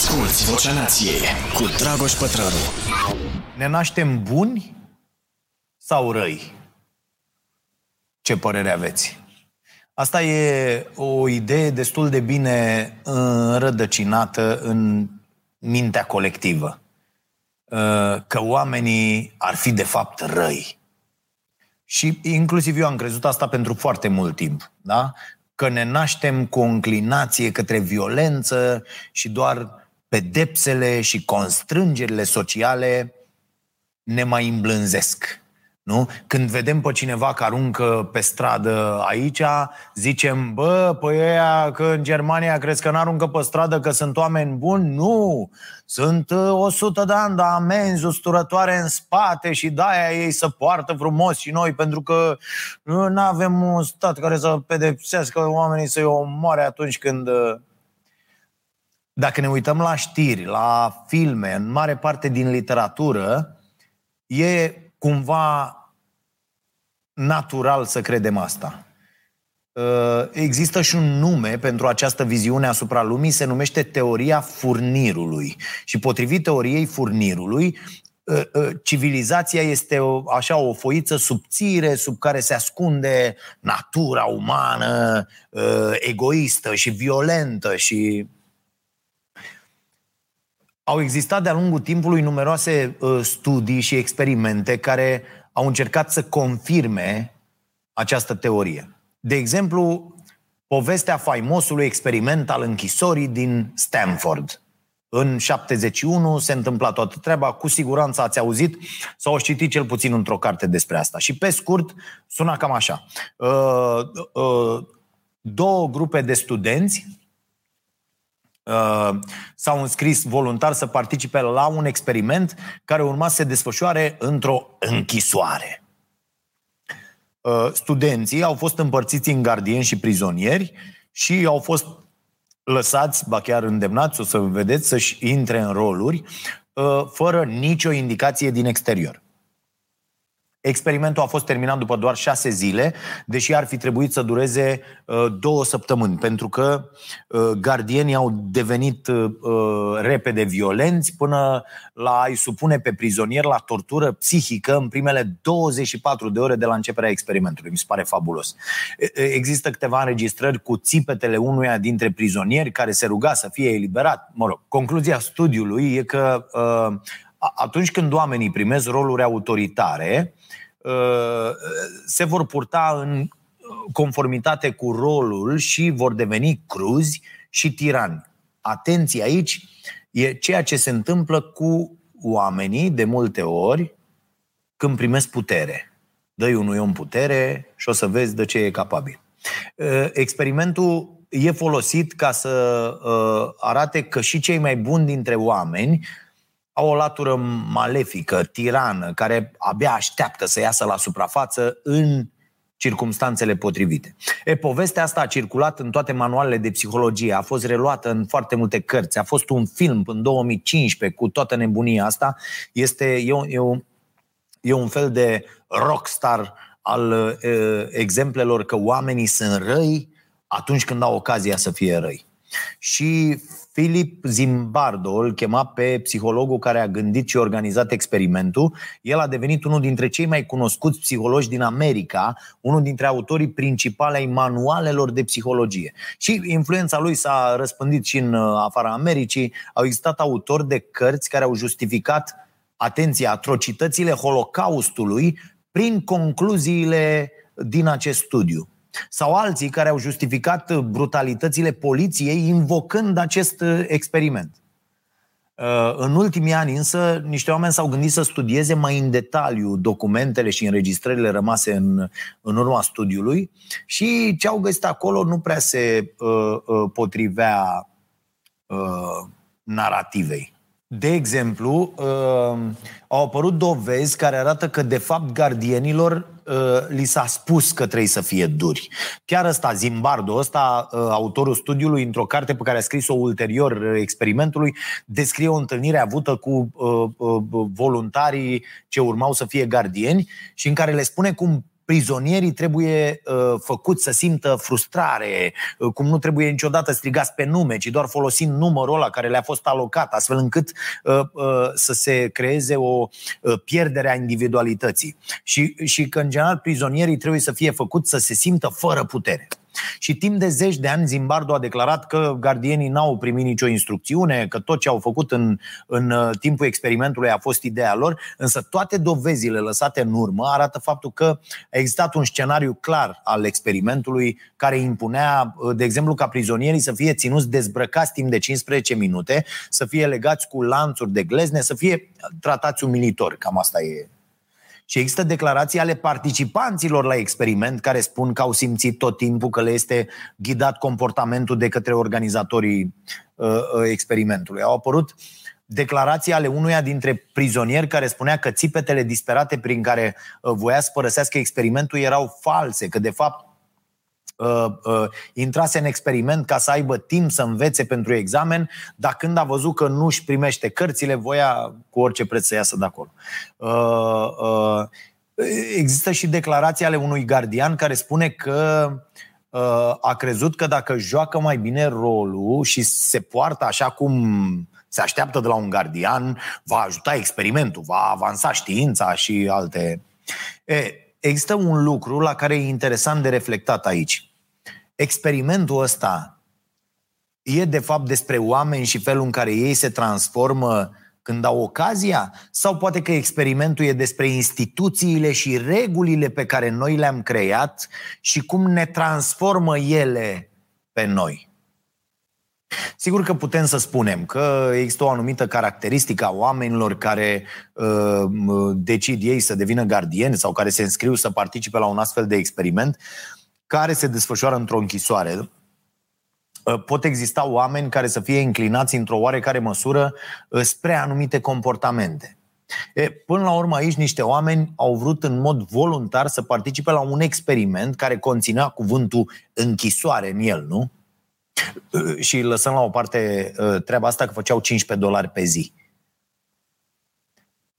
Asculți Vocea Nației cu Dragoș Pătrălu. Ne naștem buni sau răi? Ce părere aveți? Asta e o idee destul de bine înrădăcinată în mintea colectivă. Că oamenii ar fi de fapt răi. Și inclusiv eu am crezut asta pentru foarte mult timp. Da? Că ne naștem cu o înclinație către violență și doar pedepsele și constrângerile sociale ne mai îmblânzesc. Nu? Când vedem pe cineva care aruncă pe stradă aici, zicem, bă, păi ăia că în Germania crezi că n-aruncă pe stradă că sunt oameni buni? Nu! Sunt 100 uh, de ani de amenzi usturătoare în spate și de-aia ei să poartă frumos și noi, pentru că nu avem un stat care să pedepsească oamenii să-i omoare atunci când uh, dacă ne uităm la știri, la filme, în mare parte din literatură, e cumva natural să credem asta. Uh, există și un nume pentru această viziune asupra lumii, se numește teoria furnirului. Și potrivit teoriei furnirului, uh, uh, civilizația este o, așa o foiță subțire sub care se ascunde natura umană, egoistă și violentă și au existat de-a lungul timpului numeroase uh, studii și experimente care au încercat să confirme această teorie. De exemplu, povestea faimosului experiment al închisorii din Stanford. În 71 se întâmpla toată treaba, cu siguranță ați auzit sau ați citit cel puțin într-o carte despre asta. Și pe scurt, suna cam așa. Uh, uh, două grupe de studenți Uh, s-au înscris voluntar să participe la un experiment care urma să se desfășoare într-o închisoare. Uh, studenții au fost împărțiți în gardieni și prizonieri și au fost lăsați, ba chiar îndemnați, o să vedeți, să-și intre în roluri, uh, fără nicio indicație din exterior. Experimentul a fost terminat după doar șase zile, deși ar fi trebuit să dureze uh, două săptămâni, pentru că uh, gardienii au devenit uh, repede violenți până la a-i supune pe prizonier la tortură psihică în primele 24 de ore de la începerea experimentului. Mi se pare fabulos. Există câteva înregistrări cu țipetele unuia dintre prizonieri care se ruga să fie eliberat. Mă rog, concluzia studiului e că atunci când oamenii primesc roluri autoritare, Uh, se vor purta în conformitate cu rolul și vor deveni cruzi și tirani. Atenție aici, e ceea ce se întâmplă cu oamenii de multe ori când primesc putere. Dă-i unui om putere și o să vezi de ce e capabil. Uh, experimentul e folosit ca să uh, arate că și cei mai buni dintre oameni au o latură malefică, tirană, care abia așteaptă să iasă la suprafață în circumstanțele potrivite. E, povestea asta a circulat în toate manualele de psihologie, a fost reluată în foarte multe cărți, a fost un film în 2015 cu toată nebunia asta. Este, e, un, e, un, e un fel de rockstar al e, exemplelor că oamenii sunt răi atunci când au ocazia să fie răi. Și Philip Zimbardo îl chema pe psihologul care a gândit și organizat experimentul. El a devenit unul dintre cei mai cunoscuți psihologi din America, unul dintre autorii principale ai manualelor de psihologie. Și influența lui s-a răspândit și în uh, afara Americii. Au existat autori de cărți care au justificat, atenție, atrocitățile Holocaustului prin concluziile din acest studiu. Sau alții care au justificat brutalitățile poliției invocând acest uh, experiment. Uh, în ultimii ani însă, niște oameni s-au gândit să studieze mai în detaliu documentele și înregistrările rămase în, în urma studiului și ce au găsit acolo nu prea se uh, uh, potrivea uh, narativei. De exemplu, uh, au apărut dovezi care arată că, de fapt, gardienilor uh, li s-a spus că trebuie să fie duri. Chiar ăsta, Zimbardo, ăsta, uh, autorul studiului, într-o carte pe care a scris-o ulterior experimentului, descrie o întâlnire avută cu voluntarii ce urmau să fie gardieni și în care le spune cum prizonierii trebuie uh, făcuți să simtă frustrare, uh, cum nu trebuie niciodată strigați pe nume, ci doar folosind numărul ăla care le-a fost alocat, astfel încât uh, uh, să se creeze o uh, pierdere a individualității. Și, și că, în general, prizonierii trebuie să fie făcuți să se simtă fără putere. Și timp de zeci de ani Zimbardo a declarat că gardienii n-au primit nicio instrucțiune, că tot ce au făcut în, în uh, timpul experimentului a fost ideea lor, însă toate dovezile lăsate în urmă arată faptul că a existat un scenariu clar al experimentului care impunea, uh, de exemplu, ca prizonierii să fie ținuți dezbrăcați timp de 15 minute, să fie legați cu lanțuri de glezne, să fie tratați umilitori. Cam asta e și există declarații ale participanților la experiment care spun că au simțit tot timpul că le este ghidat comportamentul de către organizatorii uh, uh, experimentului. Au apărut declarații ale unuia dintre prizonieri care spunea că țipetele disperate prin care uh, voia să părăsească experimentul erau false, că de fapt uh, uh, intrase în experiment ca să aibă timp să învețe pentru examen, dar când a văzut că nu își primește cărțile, voia cu orice preț să iasă de acolo. Uh, uh, există și declarații ale unui gardian care spune că uh, a crezut că dacă joacă mai bine rolul și se poartă așa cum se așteaptă de la un gardian, va ajuta experimentul, va avansa știința și alte. E, există un lucru la care e interesant de reflectat aici experimentul ăsta e de fapt despre oameni și felul în care ei se transformă când au ocazia? Sau poate că experimentul e despre instituțiile și regulile pe care noi le-am creat și cum ne transformă ele pe noi? Sigur că putem să spunem că există o anumită caracteristică a oamenilor care uh, decid ei să devină gardieni sau care se înscriu să participe la un astfel de experiment, care se desfășoară într-o închisoare. Uh, pot exista oameni care să fie inclinați într-o oarecare măsură uh, spre anumite comportamente. E, până la urmă aici niște oameni au vrut în mod voluntar să participe la un experiment care conținea cuvântul închisoare în el, nu? Uh, și lăsăm la o parte treaba asta că făceau 15 dolari pe zi.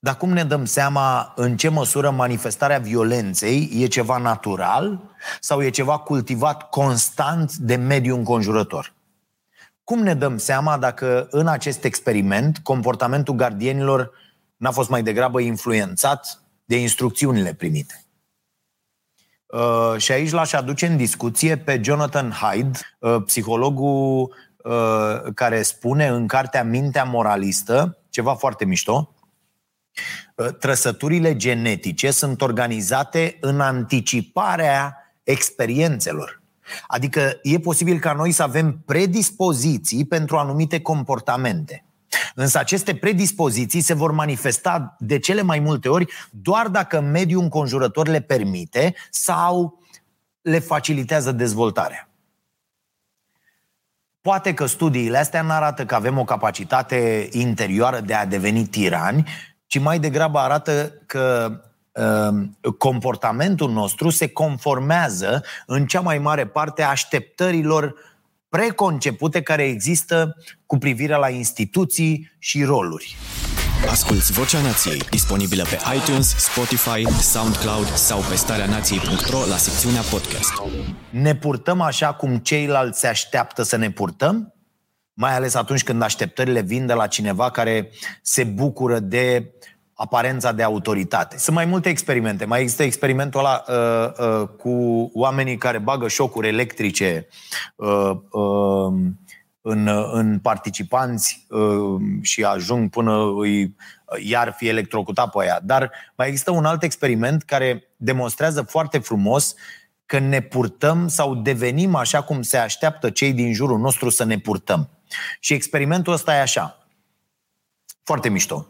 Dar cum ne dăm seama în ce măsură manifestarea violenței e ceva natural sau e ceva cultivat constant de mediul înconjurător? Cum ne dăm seama dacă în acest experiment comportamentul gardienilor n-a fost mai degrabă influențat de instrucțiunile primite? Uh, și aici l-aș aduce în discuție pe Jonathan Hyde, uh, psihologul uh, care spune în cartea Mintea Moralistă, ceva foarte mișto, Ă, trăsăturile genetice sunt organizate în anticiparea experiențelor. Adică e posibil ca noi să avem predispoziții pentru anumite comportamente. Însă aceste predispoziții se vor manifesta de cele mai multe ori doar dacă mediul înconjurător le permite sau le facilitează dezvoltarea. Poate că studiile astea nu arată că avem o capacitate interioară de a deveni tirani, ci mai degrabă arată că uh, comportamentul nostru se conformează în cea mai mare parte așteptărilor preconcepute care există cu privire la instituții și roluri. Asculți Vocea Nației, disponibilă pe iTunes, Spotify, SoundCloud sau pe starea nației.ro la secțiunea podcast. Ne purtăm așa cum ceilalți se așteaptă să ne purtăm? Mai ales atunci când așteptările vin de la cineva care se bucură de aparența de autoritate. Sunt mai multe experimente. Mai există experimentul ăla uh, uh, cu oamenii care bagă șocuri electrice uh, uh, în, în participanți uh, și ajung până îi iar fi electrocutat pe aia. Dar mai există un alt experiment care demonstrează foarte frumos că ne purtăm sau devenim așa cum se așteaptă cei din jurul nostru să ne purtăm. Și experimentul ăsta e așa. Foarte mișto.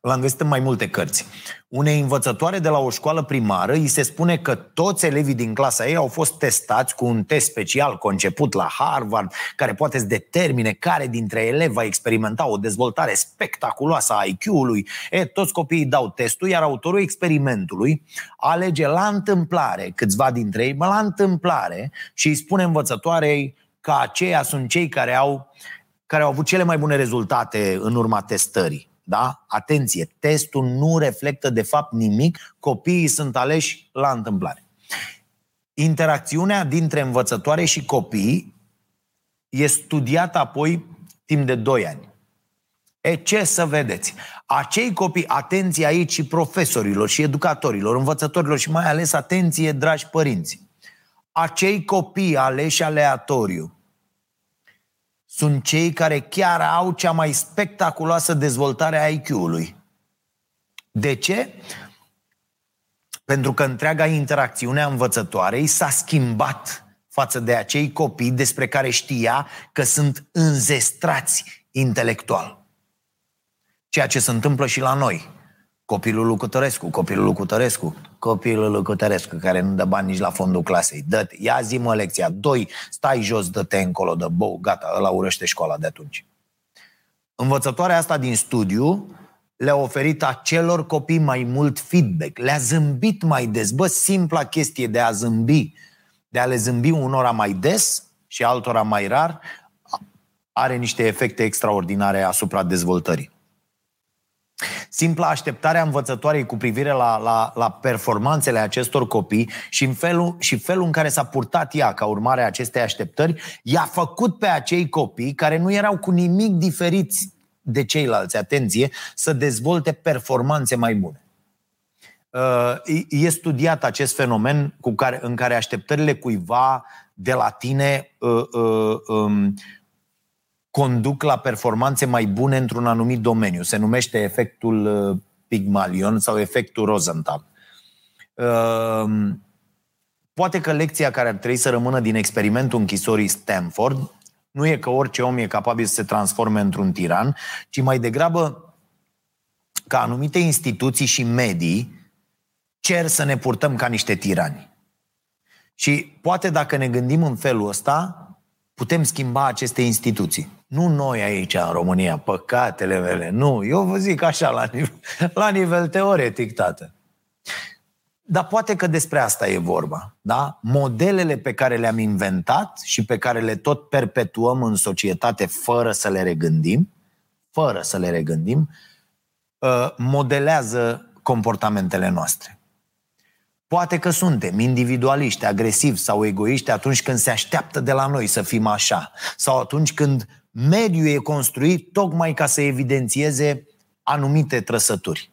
L-am găsit în mai multe cărți. Unei învățătoare de la o școală primară îi se spune că toți elevii din clasa ei au fost testați cu un test special conceput la Harvard, care poate să determine care dintre elevi va experimenta o dezvoltare spectaculoasă a IQ-ului. E, toți copiii dau testul, iar autorul experimentului alege la întâmplare câțiva dintre ei, la întâmplare, și îi spune învățătoarei că aceia sunt cei care au, care au avut cele mai bune rezultate în urma testării Da? Atenție, testul nu reflectă de fapt nimic, copiii sunt aleși la întâmplare. Interacțiunea dintre învățătoare și copii e studiată apoi timp de 2 ani. E ce să vedeți? Acei copii, atenție aici și profesorilor și educatorilor, învățătorilor și mai ales atenție, dragi părinți. Acei copii aleși aleatoriu sunt cei care chiar au cea mai spectaculoasă dezvoltare a IQ-ului. De ce? Pentru că întreaga interacțiune a învățătoarei s-a schimbat față de acei copii despre care știa că sunt înzestrați intelectual. Ceea ce se întâmplă și la noi. Copilul lui Cutărescu, copilul lui Cutărescu, copilul lui Cutărescu, care nu dă bani nici la fondul clasei. dă ia zi mă lecția. Doi, stai jos, dă-te încolo, dă bou, gata, ăla urăște școala de atunci. Învățătoarea asta din studiu le-a oferit acelor copii mai mult feedback, le-a zâmbit mai des. Bă, simpla chestie de a zâmbi, de a le zâmbi unora mai des și altora mai rar, are niște efecte extraordinare asupra dezvoltării. Simpla așteptare a învățătoarei cu privire la, la, la performanțele acestor copii și, în felul, și felul în care s-a purtat ea ca urmare a acestei așteptări, i-a făcut pe acei copii care nu erau cu nimic diferiți de ceilalți, atenție, să dezvolte performanțe mai bune. Uh, e studiat acest fenomen cu care, în care așteptările cuiva de la tine uh, uh, um, conduc la performanțe mai bune într-un anumit domeniu. Se numește efectul uh, Pygmalion sau efectul Rosenthal. Uh, poate că lecția care ar trebui să rămână din experimentul închisorii Stanford nu e că orice om e capabil să se transforme într-un tiran, ci mai degrabă că anumite instituții și medii cer să ne purtăm ca niște tirani. Și poate dacă ne gândim în felul ăsta, putem schimba aceste instituții. Nu noi aici în România, păcatele mele, nu. Eu vă zic așa, la nivel, la nivel teoretic, tată. Dar poate că despre asta e vorba. Da? Modelele pe care le-am inventat și pe care le tot perpetuăm în societate fără să le regândim, fără să le regândim, uh, modelează comportamentele noastre. Poate că suntem individualiști, agresivi sau egoiști atunci când se așteaptă de la noi să fim așa. Sau atunci când mediul e construit tocmai ca să evidențieze anumite trăsături.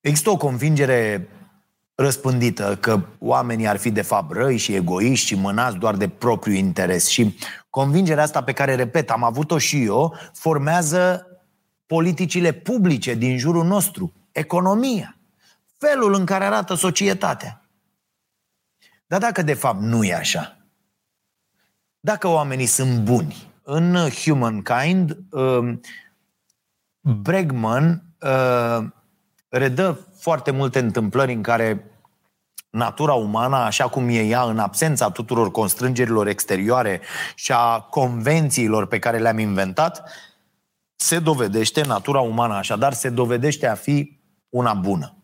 Există o convingere răspândită că oamenii ar fi de fapt răi și egoiști și mânați doar de propriul interes. Și convingerea asta pe care, repet, am avut-o și eu, formează politicile publice din jurul nostru, economia felul în care arată societatea. Dar dacă de fapt nu e așa, dacă oamenii sunt buni, în Humankind, uh, Bregman uh, redă foarte multe întâmplări în care natura umană, așa cum e ea în absența tuturor constrângerilor exterioare și a convențiilor pe care le-am inventat, se dovedește, natura umană așadar, se dovedește a fi una bună.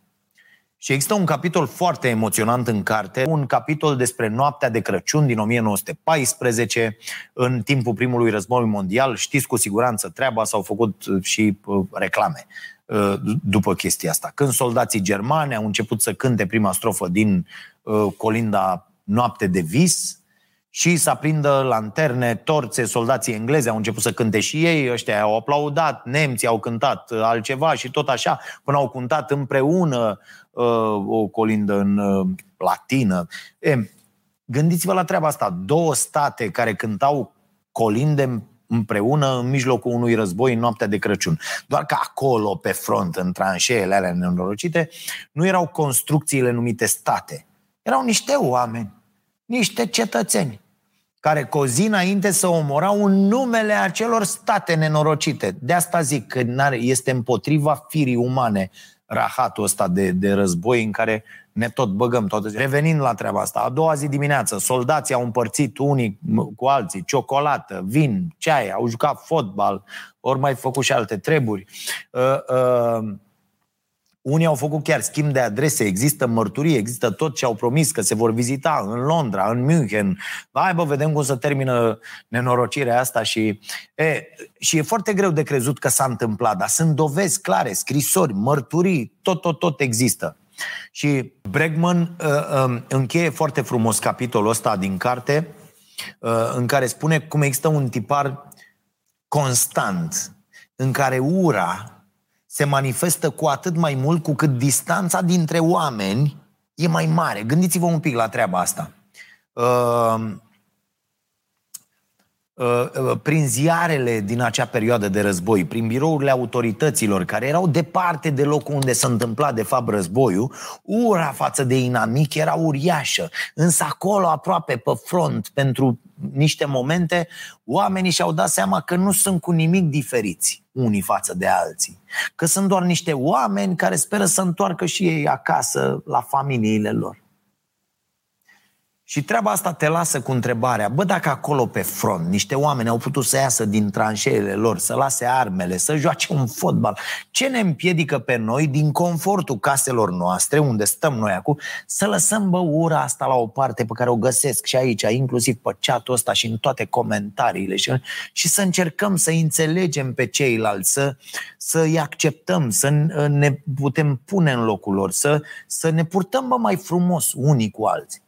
Și există un capitol foarte emoționant în carte, un capitol despre noaptea de Crăciun din 1914, în timpul primului război mondial. Știți cu siguranță treaba, s-au făcut uh, și uh, reclame uh, după chestia asta. Când soldații germani au început să cânte prima strofă din colinda Noapte de vis, și să aprindă lanterne, torțe, soldații englezi au început să cânte și ei, ăștia au aplaudat, nemții au cântat altceva și tot așa, până au cântat împreună uh, o colindă în uh, latină. E, gândiți-vă la treaba asta. Două state care cântau colinde împreună în mijlocul unui război în noaptea de Crăciun. Doar că acolo, pe front, în tranșeele alea nenorocite, nu erau construcțiile numite state. Erau niște oameni, niște cetățeni care cozi înainte să omorau în numele acelor state nenorocite. De asta zic că este împotriva firii umane rahatul ăsta de, de război în care ne tot băgăm toate. Revenind la treaba asta, a doua zi dimineață, soldații au împărțit unii cu alții ciocolată, vin, ceai, au jucat fotbal, ori mai făcut și alte treburi. Uh, uh, Unii au făcut chiar schimb de adrese, există mărturii, există tot ce au promis că se vor vizita în Londra, în München. Hai bă, vedem cum să termină nenorocirea asta și... E, și e foarte greu de crezut că s-a întâmplat, dar sunt dovezi clare, scrisori, mărturii, tot, tot, tot există. Și Bregman uh, uh, încheie foarte frumos capitolul ăsta din carte, uh, în care spune cum există un tipar constant, în care ura se manifestă cu atât mai mult cu cât distanța dintre oameni e mai mare. Gândiți-vă un pic la treaba asta. Uh, uh, uh, prin ziarele din acea perioadă de război, prin birourile autorităților care erau departe de locul unde s-a întâmplat de fapt războiul, ura față de inamic era uriașă. Însă acolo, aproape pe front, pentru niște momente, oamenii și-au dat seama că nu sunt cu nimic diferiți unii față de alții. Că sunt doar niște oameni care speră să întoarcă și ei acasă la familiile lor. Și treaba asta te lasă cu întrebarea, bă, dacă acolo pe front niște oameni au putut să iasă din tranșeele lor, să lase armele, să joace un fotbal, ce ne împiedică pe noi, din confortul caselor noastre, unde stăm noi acum, să lăsăm bă ura asta la o parte pe care o găsesc și aici, inclusiv pe chat ăsta și în toate comentariile și, și să încercăm să înțelegem pe ceilalți, să, să-i acceptăm, să ne putem pune în locul lor, să, să ne purtăm bă, mai frumos unii cu alții.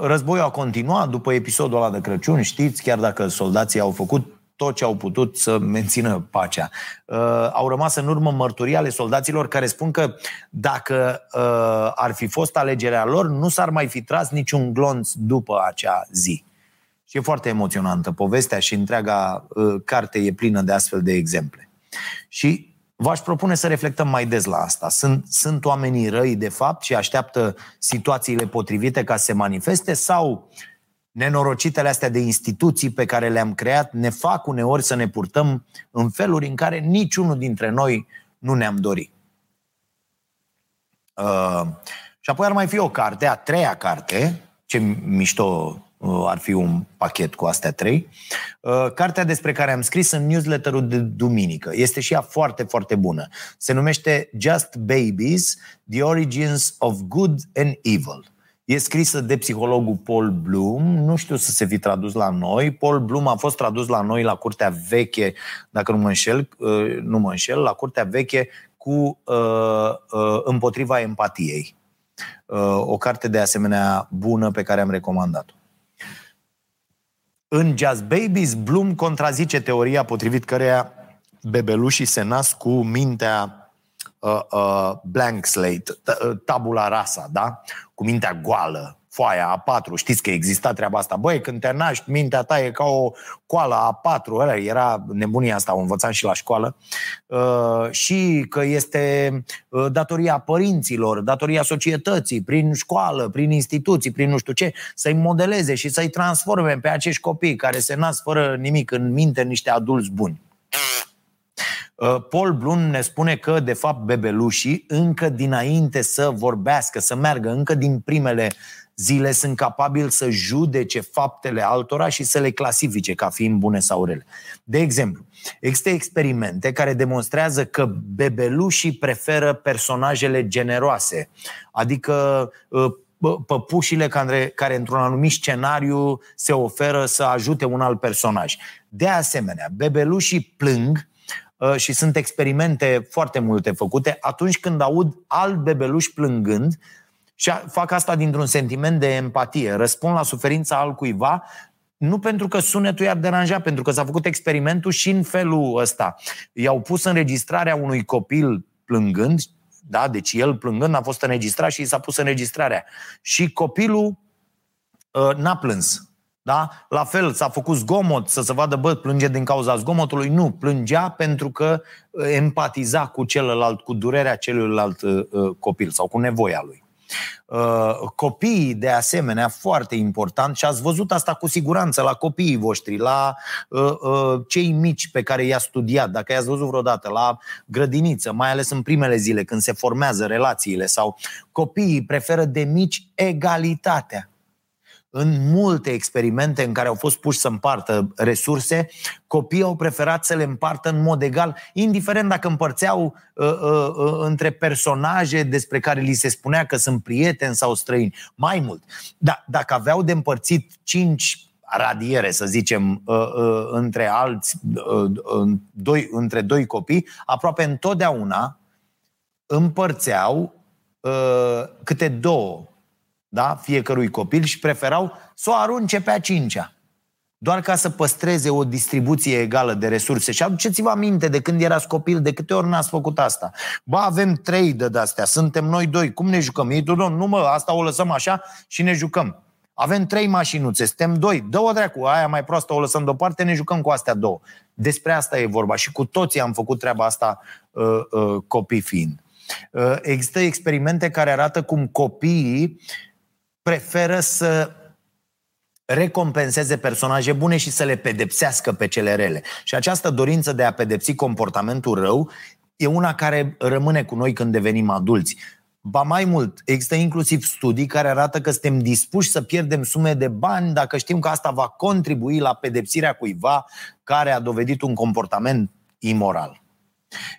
Războiul a continuat după episodul ăla de Crăciun, știți, chiar dacă soldații au făcut tot ce au putut să mențină pacea. Uh, au rămas în urmă mărturii ale soldaților care spun că dacă uh, ar fi fost alegerea lor, nu s-ar mai fi tras niciun glonț după acea zi. Și e foarte emoționantă povestea și întreaga uh, carte e plină de astfel de exemple. Și V-aș propune să reflectăm mai des la asta. Sunt, sunt oamenii răi, de fapt, și așteaptă situațiile potrivite ca să se manifeste sau nenorocitele astea de instituții pe care le-am creat ne fac uneori să ne purtăm în feluri în care niciunul dintre noi nu ne-am dorit. Uh, și apoi ar mai fi o carte, a treia carte, ce mișto Uh, ar fi un pachet cu astea trei. Uh, cartea despre care am scris în newsletterul de duminică este și ea foarte, foarte bună. Se numește Just Babies, The Origins of Good and Evil. E scrisă de psihologul Paul Bloom, nu știu să se fi tradus la noi. Paul Bloom a fost tradus la noi la Curtea Veche, dacă nu mă înșel, uh, nu mă înșel la Curtea Veche cu uh, uh, împotriva empatiei. Uh, o carte de asemenea bună pe care am recomandat-o. În Jazz Babies, Bloom contrazice teoria potrivit căreia bebelușii se nasc cu mintea uh, uh, blank slate, uh, tabula rasa, da? Cu mintea goală, foaia A4, știți că exista treaba asta. Băi, când te naști, mintea ta e ca o coală A4, ăla era nebunia asta, o învățam și la școală, uh, și că este uh, datoria părinților, datoria societății, prin școală, prin instituții, prin nu știu ce, să-i modeleze și să-i transforme pe acești copii care se nasc fără nimic în minte niște adulți buni. Uh, Paul Bloom ne spune că, de fapt, bebelușii, încă dinainte să vorbească, să meargă, încă din primele zile sunt capabili să judece faptele altora și să le clasifice ca fiind bune sau rele. De exemplu, există experimente care demonstrează că bebelușii preferă personajele generoase, adică uh, păpușile care, care într-un anumit scenariu se oferă să ajute un alt personaj. De asemenea, bebelușii plâng uh, și sunt experimente foarte multe făcute atunci când aud alt bebeluș plângând și fac asta dintr-un sentiment de empatie. Răspund la suferința altcuiva nu pentru că sunetul i-ar deranja, pentru că s-a făcut experimentul și în felul ăsta. I-au pus înregistrarea unui copil plângând, da? deci el plângând a fost înregistrat și i s-a pus înregistrarea. Și copilul uh, n-a plâns. Da? La fel, s-a făcut zgomot să se vadă, bă, plânge din cauza zgomotului. Nu, plângea pentru că uh, empatiza cu celălalt, cu durerea celuilalt uh, uh, copil sau cu nevoia lui. Uh, copiii, de asemenea, foarte important și ați văzut asta cu siguranță la copiii voștri, la uh, uh, cei mici pe care i-a studiat, dacă i-ați văzut vreodată, la grădiniță, mai ales în primele zile când se formează relațiile sau copiii preferă de mici egalitatea. În multe experimente în care au fost puși să împartă resurse, copiii au preferat să le împartă în mod egal, indiferent dacă împărțeau uh, uh, uh, între personaje despre care li se spunea că sunt prieteni sau străini. Mai mult, da, dacă aveau de împărțit cinci radiere, să zicem, uh, uh, între alți, uh, doi, între doi copii, aproape întotdeauna împărțeau câte două da? fiecărui copil și preferau să o arunce pe a cincea. Doar ca să păstreze o distribuție egală de resurse. Și aduceți-vă aminte de când erați copil, de câte ori n-ați făcut asta. Ba, avem trei de astea, suntem noi doi, cum ne jucăm? Ei, nu mă, asta o lăsăm așa și ne jucăm. Avem trei mașinuțe, suntem doi, două dracu, aia mai proastă o lăsăm deoparte, ne jucăm cu astea două. Despre asta e vorba și cu toții am făcut treaba asta uh, uh, copii fiind. Uh, există experimente care arată cum copiii preferă să recompenseze personaje bune și să le pedepsească pe cele rele. Și această dorință de a pedepsi comportamentul rău e una care rămâne cu noi când devenim adulți. Ba mai mult, există inclusiv studii care arată că suntem dispuși să pierdem sume de bani dacă știm că asta va contribui la pedepsirea cuiva care a dovedit un comportament imoral.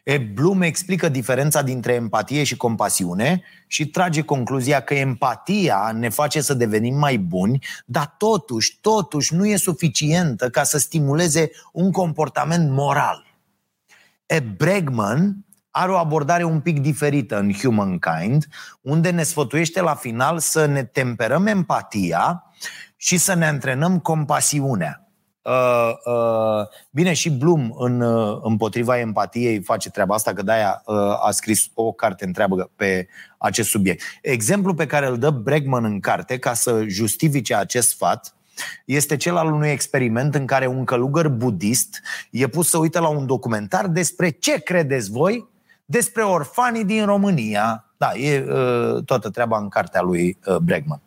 E, Bloom explică diferența dintre empatie și compasiune și trage concluzia că empatia ne face să devenim mai buni, dar totuși, totuși nu e suficientă ca să stimuleze un comportament moral. E, Bregman are o abordare un pic diferită în Humankind, unde ne sfătuiește la final să ne temperăm empatia și să ne antrenăm compasiunea. Uh, uh, bine, și Bloom în, uh, împotriva empatiei face treaba asta, că de-aia uh, a scris o carte întreabă pe acest subiect. Exemplul pe care îl dă Bregman în carte, ca să justifice acest sfat, este cel al unui experiment în care un călugăr budist e pus să uite la un documentar despre ce credeți voi despre orfanii din România. Da, e uh, toată treaba în cartea lui uh, Bregman.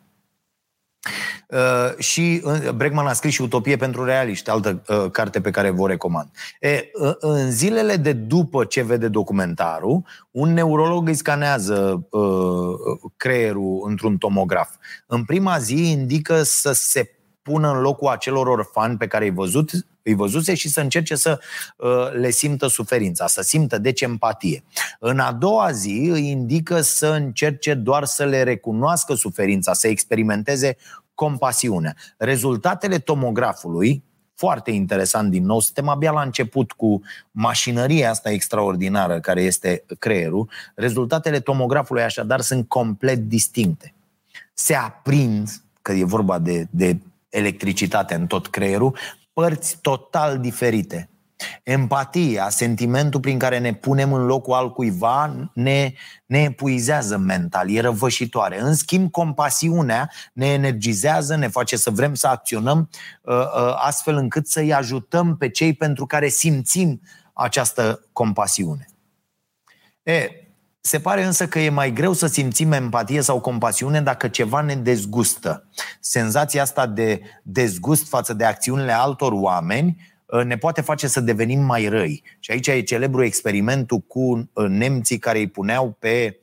Uh, și uh, Bregman a scris și Utopie pentru realiști, altă uh, carte pe care vă recomand. E, uh, în zilele de după ce vede documentarul, un neurolog îi scanează uh, creierul într-un tomograf. În prima zi indică să se pună în locul acelor orfani pe care îi văzut, îi văzuse și să încerce să uh, le simtă suferința, să simtă deci empatie. În a doua zi îi indică să încerce doar să le recunoască suferința, să experimenteze compasiunea. Rezultatele tomografului, foarte interesant din nou, suntem abia la început cu mașinăria asta extraordinară care este creierul. Rezultatele tomografului așadar sunt complet distincte. Se aprind, că e vorba de, de electricitate în tot creierul, părți total diferite. Empatia, sentimentul prin care ne punem în locul altcuiva, ne, ne epuizează mental, e răvășitoare. În schimb, compasiunea ne energizează, ne face să vrem să acționăm uh, uh, astfel încât să-i ajutăm pe cei pentru care simțim această compasiune. E, se pare însă că e mai greu să simțim empatie sau compasiune dacă ceva ne dezgustă. Senzația asta de dezgust față de acțiunile altor oameni uh, ne poate face să devenim mai răi. Și aici e celebru experimentul cu uh, nemții care îi puneau pe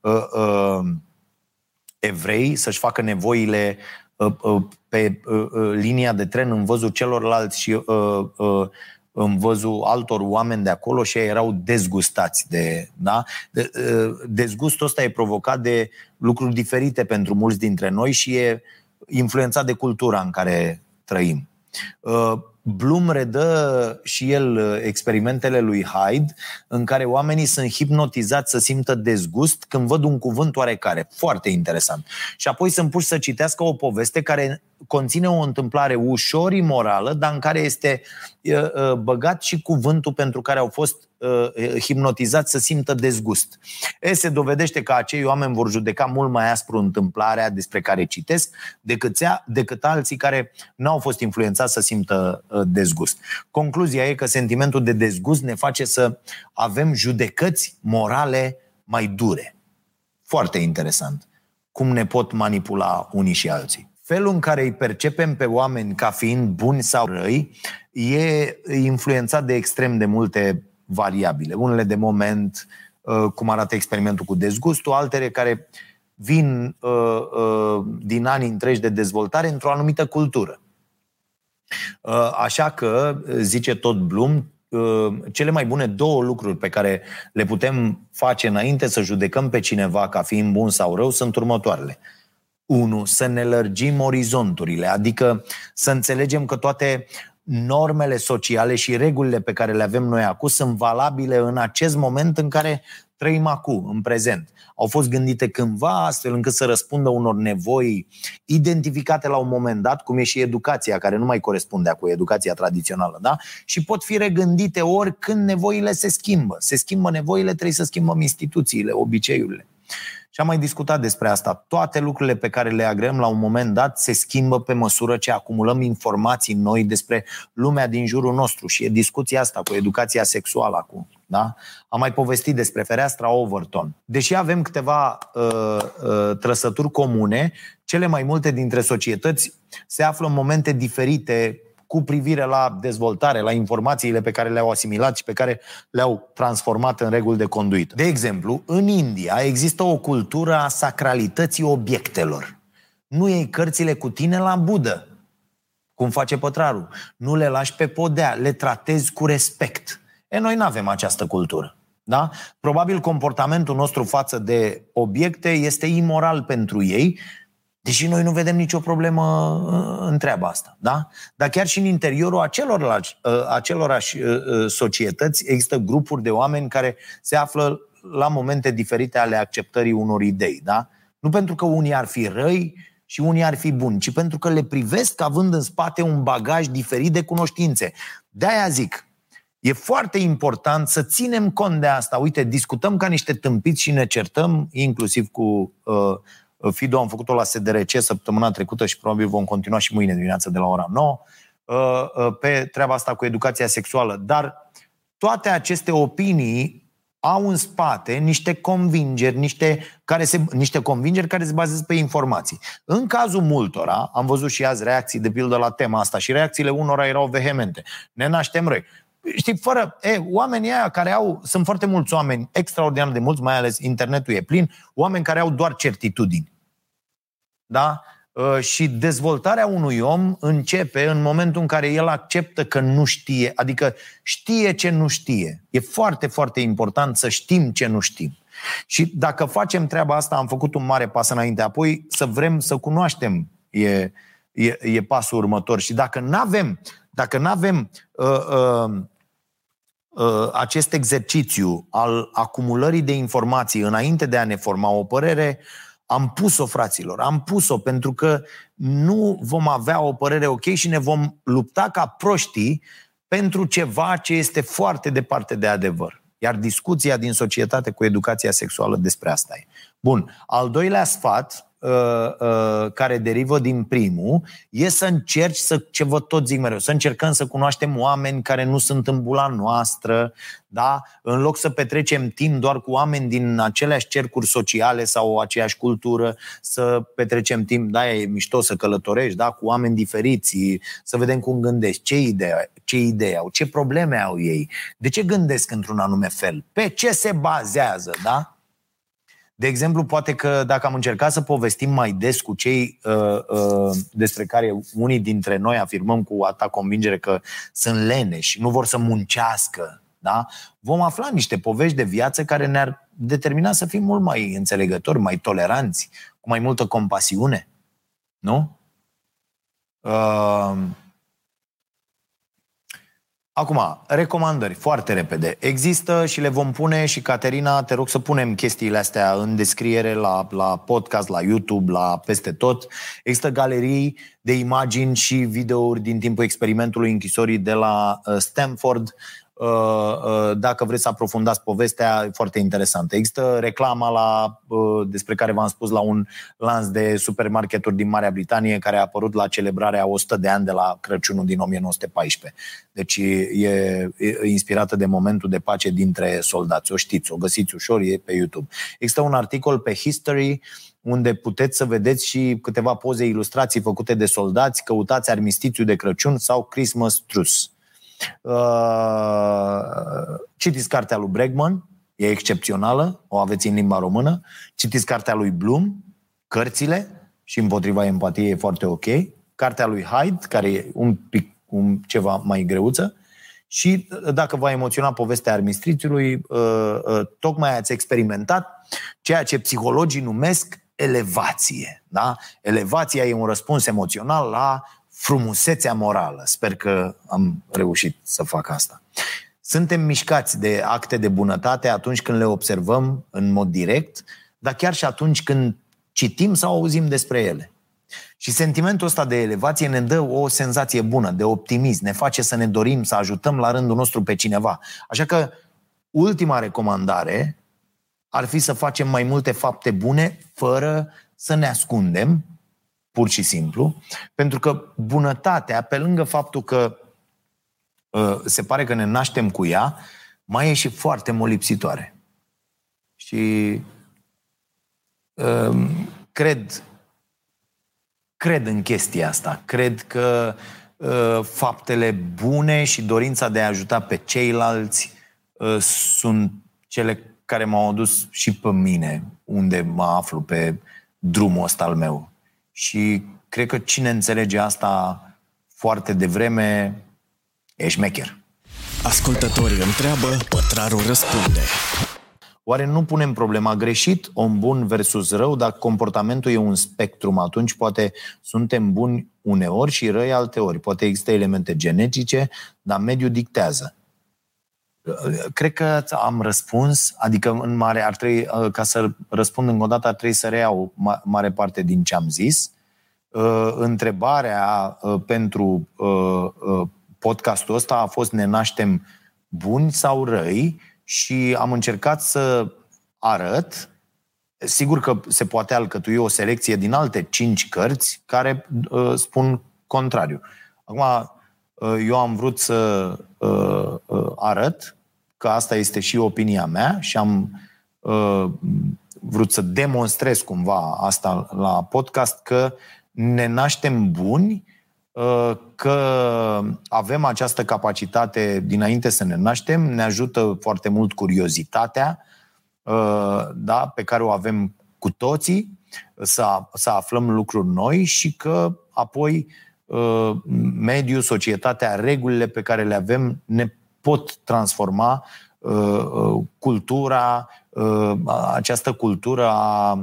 uh, uh, evrei să-și facă nevoile uh, uh, pe uh, uh, linia de tren în văzul celorlalți și uh, uh, în văzul altor oameni de acolo și ei erau dezgustați de, da? de, dezgustul ăsta e provocat de lucruri diferite pentru mulți dintre noi și e influențat de cultura în care trăim. Bloom redă și el experimentele lui Hyde în care oamenii sunt hipnotizați să simtă dezgust când văd un cuvânt oarecare. Foarte interesant. Și apoi sunt puși să citească o poveste care conține o întâmplare ușor imorală, dar în care este băgat și cuvântul pentru care au fost hipnotizați să simtă dezgust. E, se dovedește că acei oameni vor judeca mult mai aspru întâmplarea despre care citesc decât, ea, decât alții care nu au fost influențați să simtă dezgust. Concluzia e că sentimentul de dezgust ne face să avem judecăți morale mai dure. Foarte interesant. Cum ne pot manipula unii și alții felul în care îi percepem pe oameni ca fiind buni sau răi e influențat de extrem de multe variabile. Unele de moment, uh, cum arată experimentul cu dezgustul, altele care vin uh, uh, din anii întregi de dezvoltare într-o anumită cultură. Uh, așa că, zice tot Bloom, uh, cele mai bune două lucruri pe care le putem face înainte să judecăm pe cineva ca fiind bun sau rău sunt următoarele. Unu, să ne lărgim orizonturile, adică să înțelegem că toate normele sociale și regulile pe care le avem noi acum sunt valabile în acest moment în care trăim acum, în prezent. Au fost gândite cândva astfel încât să răspundă unor nevoi identificate la un moment dat, cum e și educația, care nu mai corespunde cu educația tradițională, da? Și pot fi regândite ori când nevoile se schimbă. Se schimbă nevoile, trebuie să schimbăm instituțiile, obiceiurile. Și am mai discutat despre asta. Toate lucrurile pe care le agrem la un moment dat se schimbă pe măsură ce acumulăm informații noi despre lumea din jurul nostru. Și e discuția asta cu educația sexuală acum. Da? Am mai povestit despre fereastra Overton. Deși avem câteva uh, uh, trăsături comune, cele mai multe dintre societăți se află în momente diferite cu privire la dezvoltare, la informațiile pe care le-au asimilat și pe care le-au transformat în reguli de conduită. De exemplu, în India există o cultură a sacralității obiectelor. Nu iei cărțile cu tine la budă, cum face pătrarul. Nu le lași pe podea, le tratezi cu respect. E, noi nu avem această cultură. Da? Probabil comportamentul nostru față de obiecte este imoral pentru ei Deși noi nu vedem nicio problemă uh, în treaba asta. Da? Dar chiar și în interiorul acelorlași, uh, acelorași uh, societăți există grupuri de oameni care se află la momente diferite ale acceptării unor idei. Da? Nu pentru că unii ar fi răi și unii ar fi buni, ci pentru că le privesc având în spate un bagaj diferit de cunoștințe. De-aia zic, E foarte important să ținem cont de asta. Uite, discutăm ca niște tâmpiți și ne certăm, inclusiv cu uh, Fido am făcut-o la SDRC săptămâna trecută și probabil vom continua și mâine dimineață de la ora 9 uh, uh, pe treaba asta cu educația sexuală. Dar toate aceste opinii au în spate niște convingeri, niște, care se, niște convingeri care se bazează pe informații. În cazul multora, am văzut și azi reacții de pildă la tema asta și reacțiile unora erau vehemente. Ne naștem răi. Știi, fără, e, oamenii aia care au, sunt foarte mulți oameni, extraordinar de mulți, mai ales internetul e plin, oameni care au doar certitudini. Da? Ă, și dezvoltarea unui om începe în momentul în care el acceptă că nu știe, adică știe ce nu știe. E foarte, foarte important să știm ce nu știm. Și dacă facem treaba asta, am făcut un mare pas înainte. Apoi să vrem să cunoaștem e, e, e pasul următor. Și dacă nu avem, dacă nu avem uh, uh, uh, acest exercițiu al acumulării de informații înainte de a ne forma o părere, am pus-o, fraților, am pus-o pentru că nu vom avea o părere ok și ne vom lupta ca proștii pentru ceva ce este foarte departe de adevăr. Iar discuția din societate cu educația sexuală despre asta e. Bun. Al doilea sfat Uh, uh, care derivă din primul e să încerci să, ce vă tot zic mereu, să încercăm să cunoaștem oameni care nu sunt în bula noastră, da? în loc să petrecem timp doar cu oameni din aceleași cercuri sociale sau aceeași cultură, să petrecem timp, da, e mișto să călătorești, da, cu oameni diferiți, să vedem cum gândesc, ce idee, ce idei au, ce probleme au ei, de ce gândesc într-un anume fel, pe ce se bazează, da? De exemplu, poate că dacă am încercat să povestim mai des cu cei uh, uh, despre care unii dintre noi afirmăm cu atâta convingere că sunt leneși, nu vor să muncească, da? vom afla niște povești de viață care ne-ar determina să fim mult mai înțelegători, mai toleranți, cu mai multă compasiune. Nu? Uh, Acum, recomandări, foarte repede. Există și le vom pune și, Caterina, te rog să punem chestiile astea în descriere la, la podcast, la YouTube, la peste tot. Există galerii de imagini și videouri din timpul experimentului închisorii de la uh, Stanford. Uh, uh, dacă vreți să aprofundați povestea, e foarte interesantă. Există reclama la, uh, despre care v-am spus la un lanț de supermarketuri din Marea Britanie care a apărut la celebrarea 100 de ani de la Crăciunul din 1914. Deci e, e inspirată de momentul de pace dintre soldați. O știți, o găsiți ușor, e pe YouTube. Există un articol pe History unde puteți să vedeți și câteva poze ilustrații făcute de soldați, căutați armistițiu de Crăciun sau Christmas Truce Uh, citiți cartea lui Bregman, e excepțională, o aveți în limba română. Citiți cartea lui Bloom, cărțile și împotriva empatiei e foarte ok, cartea lui Hyde, care e un pic un, ceva mai greuță, și dacă va emoționa povestea armistrițiului, uh, uh, tocmai ați experimentat ceea ce psihologii numesc elevație. Da? Elevația e un răspuns emoțional la frumusețea morală. Sper că am reușit să fac asta. Suntem mișcați de acte de bunătate atunci când le observăm în mod direct, dar chiar și atunci când citim sau auzim despre ele. Și sentimentul ăsta de elevație ne dă o senzație bună, de optimism, ne face să ne dorim să ajutăm la rândul nostru pe cineva. Așa că ultima recomandare ar fi să facem mai multe fapte bune fără să ne ascundem, pur și simplu, pentru că bunătatea, pe lângă faptul că uh, se pare că ne naștem cu ea, mai e și foarte molipsitoare. Și uh, cred cred în chestia asta. Cred că uh, faptele bune și dorința de a ajuta pe ceilalți uh, sunt cele care m-au adus și pe mine unde mă aflu pe drumul ăsta al meu. Și cred că cine înțelege asta foarte devreme e șmecher. Ascultătorii întreabă, pătrarul răspunde. Oare nu punem problema greșit, om bun versus rău, dacă comportamentul e un spectrum, atunci poate suntem buni uneori și răi alteori. Poate există elemente genetice, dar mediul dictează. Cred că am răspuns, adică în mare ar trebui, ca să răspund încă o dată, ar trebui să reiau mare parte din ce am zis. Întrebarea pentru podcastul ăsta a fost ne naștem buni sau răi și am încercat să arăt, sigur că se poate alcătui o selecție din alte cinci cărți care uh, spun contrariu. Acum, uh, eu am vrut să uh, uh, arăt că asta este și opinia mea și am uh, vrut să demonstrez cumva asta la podcast că ne naștem buni Uh, că avem această capacitate dinainte să ne naștem, ne ajută foarte mult curiozitatea uh, da, pe care o avem cu toții, să, să aflăm lucruri noi și că apoi uh, mediul, societatea, regulile pe care le avem ne pot transforma cultura, această cultură a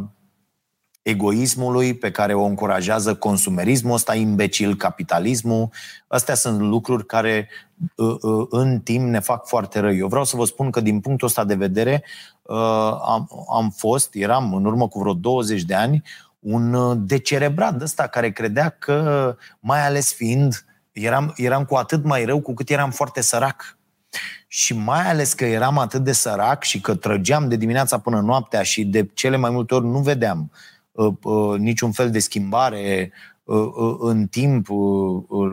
egoismului pe care o încurajează consumerismul ăsta imbecil, capitalismul. Astea sunt lucruri care uh, uh, în timp ne fac foarte răi. Eu vreau să vă spun că din punctul ăsta de vedere uh, am, am fost, eram în urmă cu vreo 20 de ani, un decerebrat ăsta care credea că, mai ales fiind, eram, eram cu atât mai rău cu cât eram foarte sărac. Și mai ales că eram atât de sărac și că trăgeam de dimineața până noaptea și de cele mai multe ori nu vedeam uh, Uh, uh, niciun fel de schimbare uh, în timp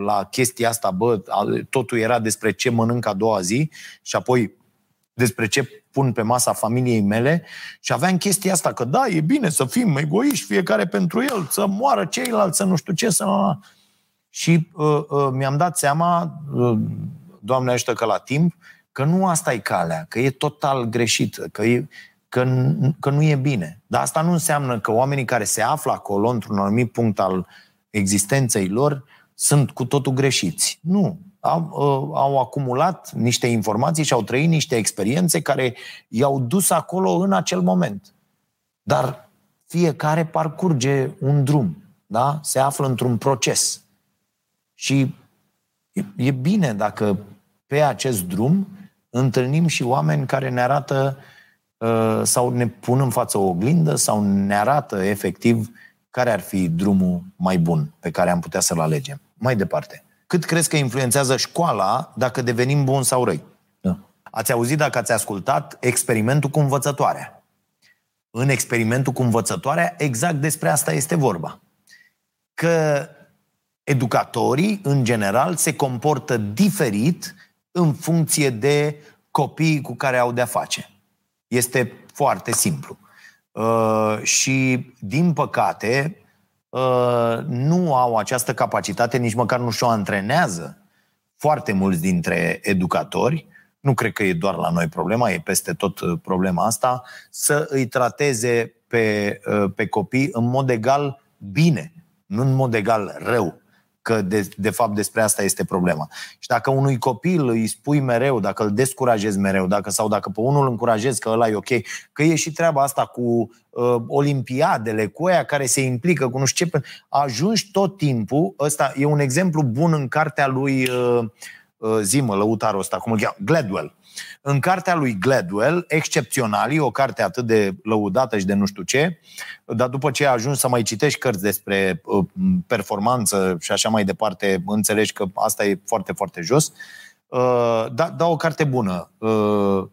la chestia asta, bă, totul era despre ce mănânc a doua zi și apoi despre ce pun pe masa familiei mele și aveam chestia asta, că da, e bine să fim egoiști, fiecare pentru el, să moară ceilalți, să nu știu ce, să... Și uh, uh, mi-am dat seama, uh, doamne ăștia că la timp, că nu asta e calea, că e total greșit, că e, că, că nu e bine. Dar asta nu înseamnă că oamenii care se află acolo, într-un anumit punct al existenței lor, sunt cu totul greșiți. Nu. Au, uh, au acumulat niște informații și au trăit niște experiențe care i-au dus acolo în acel moment. Dar fiecare parcurge un drum, da? se află într-un proces. Și e, e bine dacă pe acest drum întâlnim și oameni care ne arată uh, Uh, sau ne pun în față o oglindă sau ne arată efectiv care ar fi drumul mai bun pe care am putea să-l alegem. Mai departe. Cât crezi că influențează școala dacă devenim buni sau răi? Da. Ați auzit dacă ați ascultat experimentul cu învățătoarea. În experimentul cu învățătoarea, exact despre asta este vorba. Că educatorii, în general, se comportă diferit în funcție de copiii cu care au de-a face. Este foarte simplu. Uh, și, din păcate, uh, nu au această capacitate, nici măcar nu și-o antrenează foarte mulți dintre educatori nu cred că e doar la noi problema, e peste tot uh, problema asta, să îi trateze pe, uh, pe copii în mod egal bine, nu în mod egal rău că de, de fapt despre asta este problema. Și dacă unui copil îi spui mereu, dacă îl descurajezi mereu, dacă, sau dacă pe unul îl încurajezi că ăla e ok, că e și treaba asta cu uh, olimpiadele, cu aia care se implică, cu nu știu ce, ajungi tot timpul, ăsta e un exemplu bun în cartea lui uh, uh, Zimă, lăutarul ăsta, cum îl cheamă, Gladwell. În cartea lui Gladwell, Excepționalii, o carte atât de lăudată și de nu știu ce, dar după ce ai ajuns să mai citești cărți despre uh, performanță și așa mai departe, înțelegi că asta e foarte, foarte jos. Uh, da, da o carte bună uh,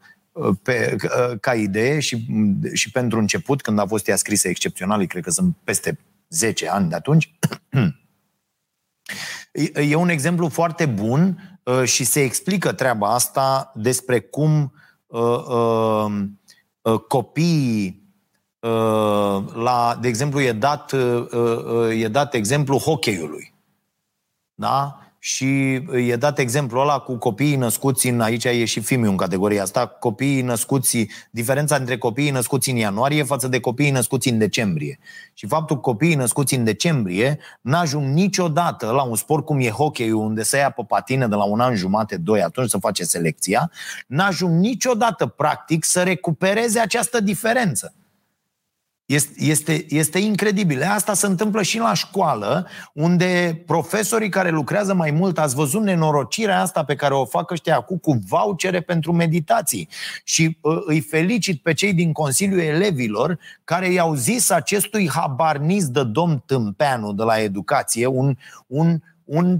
pe, ca idee și, și pentru început, când a fost ea scrisă excepțional, cred că sunt peste 10 ani de atunci, e un exemplu foarte bun Uh, și se explică treaba asta despre cum uh, uh, copiii la, de exemplu, e dat, e dat exemplu hockeyului. Da? Și e dat exemplul ăla cu copiii născuți în, aici e și filmul în categoria asta, copiii născuți, diferența între copiii născuți în ianuarie față de copiii născuți în decembrie. Și faptul că copiii născuți în decembrie n-ajung niciodată la un sport cum e hockey unde se ia pe patină de la un an jumate, doi, atunci să face selecția, n-ajung niciodată, practic, să recupereze această diferență. Este, este, este incredibil. Asta se întâmplă și la școală, unde profesorii care lucrează mai mult, ați văzut nenorocirea asta pe care o fac ăștia acum cu vouchere pentru meditații. Și uh, îi felicit pe cei din Consiliul Elevilor care i-au zis acestui habarniz de domn Tâmpeanu de la educație, un, un, un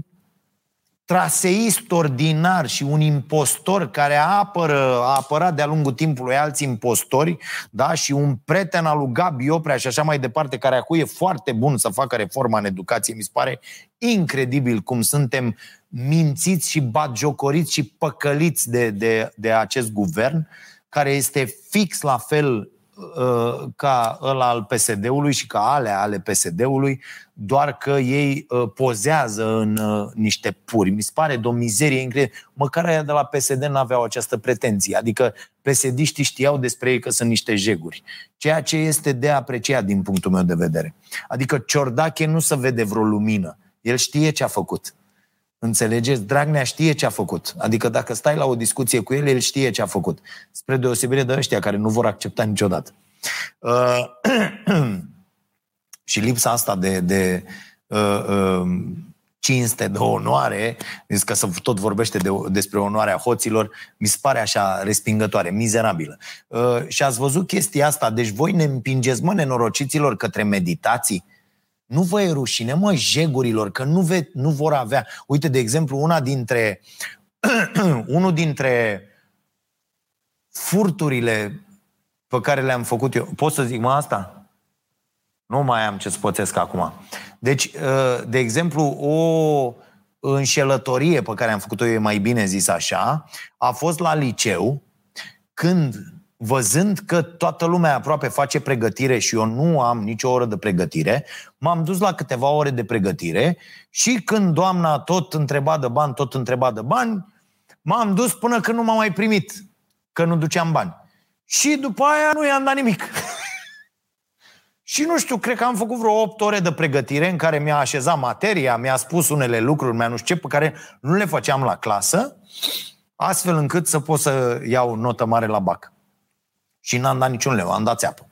traseist ordinar și un impostor care apără, a apărat de-a lungul timpului alți impostori da? și un prieten al lui Gabi Oprea și așa mai departe, care acum e foarte bun să facă reforma în educație. Mi se pare incredibil cum suntem mințiți și batjocoriți și păcăliți de, de, de acest guvern, care este fix la fel Uh, ca ăla al PSD-ului și ca alea ale PSD-ului, doar că ei uh, pozează în uh, niște puri. Mi se pare de o mizerie incredibilă. Măcar aia de la PSD n-aveau această pretenție. Adică psd știau despre ei că sunt niște jeguri. Ceea ce este de apreciat din punctul meu de vedere. Adică Ciordache nu se vede vreo lumină. El știe ce a făcut. Înțelegeți? Dragnea știe ce a făcut. Adică dacă stai la o discuție cu el, el știe ce a făcut. Spre deosebire de ăștia care nu vor accepta niciodată. Uh, și lipsa asta de, de uh, uh, cinste, de onoare, zis că să tot vorbește de, despre onoarea hoților, mi se pare așa respingătoare, mizerabilă. Uh, și ați văzut chestia asta, deci voi ne împingeți, mă, nenorociților, către meditații, nu vă e rușine, mă, jegurilor, că nu, ve- nu vor avea. Uite, de exemplu, una dintre unul dintre furturile pe care le-am făcut eu. Pot să zic, mă, asta? Nu mai am ce spoțesc acum. Deci, ă, de exemplu, o înșelătorie pe care am făcut-o eu, mai bine zis așa, a fost la liceu, când văzând că toată lumea aproape face pregătire și eu nu am nicio oră de pregătire, m-am dus la câteva ore de pregătire și când doamna tot întreba de bani, tot întreba de bani, m-am dus până când nu m-am mai primit, că nu duceam bani. Și după aia nu i-am dat nimic. și nu știu, cred că am făcut vreo 8 ore de pregătire în care mi-a așezat materia, mi-a spus unele lucruri, mi-a nu știu ce, pe care nu le făceam la clasă, astfel încât să pot să iau notă mare la bac. Și n-am dat niciun leu, am dat țeapă.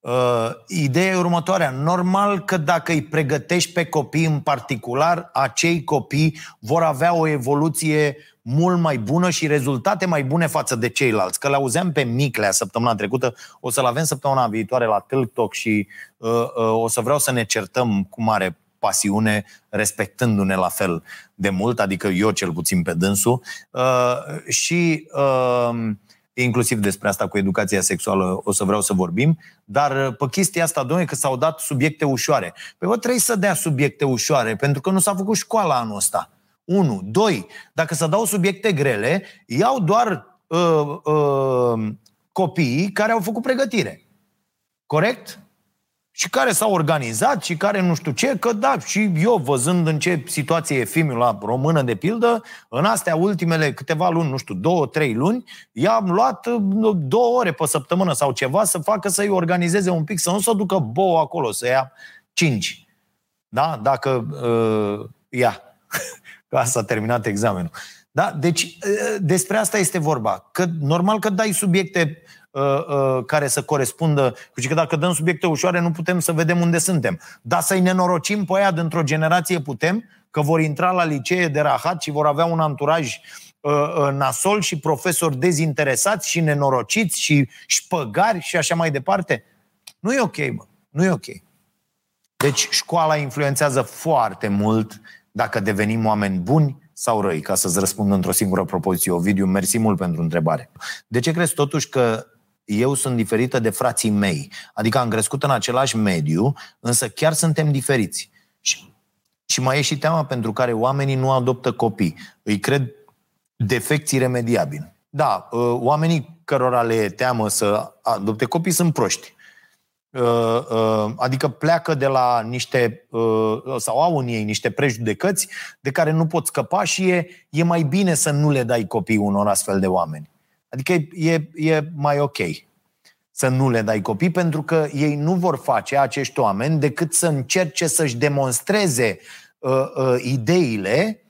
Uh, ideea e următoarea. Normal că dacă îi pregătești pe copii în particular, acei copii vor avea o evoluție mult mai bună și rezultate mai bune față de ceilalți. Că l-auzeam pe Miclea săptămâna trecută, o să-l avem săptămâna viitoare la TikTok și uh, uh, o să vreau să ne certăm cu mare pasiune, respectându-ne la fel de mult, adică eu cel puțin pe dânsul. Uh, și uh, inclusiv despre asta cu educația sexuală o să vreau să vorbim, dar uh, pe chestia asta, domnule, că s-au dat subiecte ușoare. Păi vă trebuie să dea subiecte ușoare, pentru că nu s-a făcut școala anul ăsta. Unu. Doi, dacă să dau subiecte grele, iau doar uh, uh, copiii care au făcut pregătire. Corect? Și care s-au organizat și care nu știu ce, că da, și eu văzând în ce situație e filmul română de pildă, în astea ultimele câteva luni, nu știu, două, trei luni, i-am luat două ore pe săptămână sau ceva să facă să-i organizeze un pic, să nu se ducă bou acolo, să ia cinci. Da? Dacă uh, ia, că asta a terminat examenul. Da? Deci uh, despre asta este vorba. Că normal că dai subiecte Uh, uh, care să corespundă. Și că dacă dăm subiecte ușoare, nu putem să vedem unde suntem. Dar să-i nenorocim pe aia dintr-o generație putem, că vor intra la licee de rahat și vor avea un anturaj uh, nasol și profesori dezinteresați și nenorociți și șpăgari și așa mai departe. Nu e ok, bă. Nu e ok. Deci școala influențează foarte mult dacă devenim oameni buni sau răi, ca să-ți răspund într-o singură propoziție. Ovidiu, mersi mult pentru întrebare. De ce crezi totuși că eu sunt diferită de frații mei. Adică am crescut în același mediu, însă chiar suntem diferiți. Și, și mai e și teama pentru care oamenii nu adoptă copii. Îi cred defecții remediabili. Da, ă, oamenii cărora le e teamă să adopte copii sunt proști. Ă, ă, adică pleacă de la niște, sau au în ei niște prejudecăți de care nu pot scăpa și e, e mai bine să nu le dai copii unor astfel de oameni. Adică e, e mai ok să nu le dai copii, pentru că ei nu vor face, acești oameni, decât să încerce să-și demonstreze uh, uh, ideile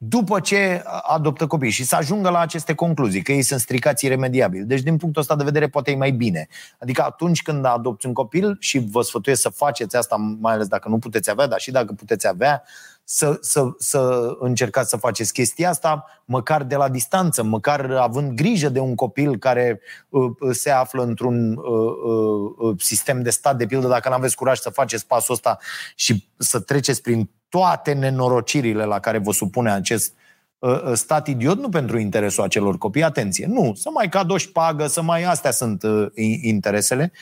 după ce adoptă copii și să ajungă la aceste concluzii, că ei sunt stricați iremediabili. Deci, din punctul ăsta de vedere, poate e mai bine. Adică atunci când adopți un copil și vă sfătuiesc să faceți asta, mai ales dacă nu puteți avea, dar și dacă puteți avea, să, să, să încercați să faceți chestia asta, măcar de la distanță, măcar având grijă de un copil care uh, uh se află într-un uh, uh, uh, sistem de stat, de pildă, dacă nu aveți curaj să faceți pasul ăsta și să treceți prin toate nenorocirile la care vă supune acest uh, uh stat idiot, nu pentru interesul acelor copii, atenție, nu, să mai cadă o șpagă, să mai, astea sunt uh, interesele.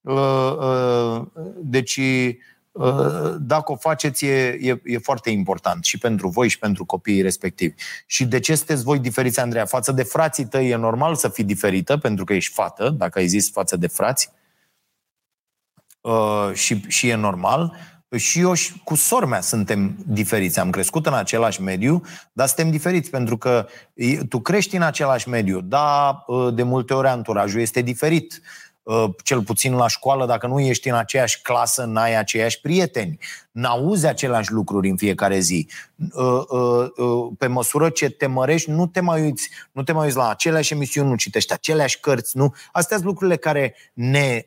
Uh, uh, deci, Uh, dacă o faceți, e, e, e foarte important și pentru voi și pentru copiii respectivi. Și de ce sunteți voi diferiți, Andreea? Față de frații tăi e normal să fii diferită, pentru că ești fată, dacă ai zis față de frați. Uh, și, și e normal. Și eu și cu sora mea suntem diferiți. Am crescut în același mediu, dar suntem diferiți pentru că tu crești în același mediu, da, uh, de multe ori anturajul este diferit. Uh, cel puțin la școală, dacă nu ești în aceeași clasă, n-ai aceiași prieteni, n-auzi aceleași lucruri în fiecare zi. Uh, uh, pe măsură ce te mărești, nu te mai uiți, nu te mai uiți la aceleași emisiuni, nu citești aceleași cărți, nu. Astea sunt lucrurile care ne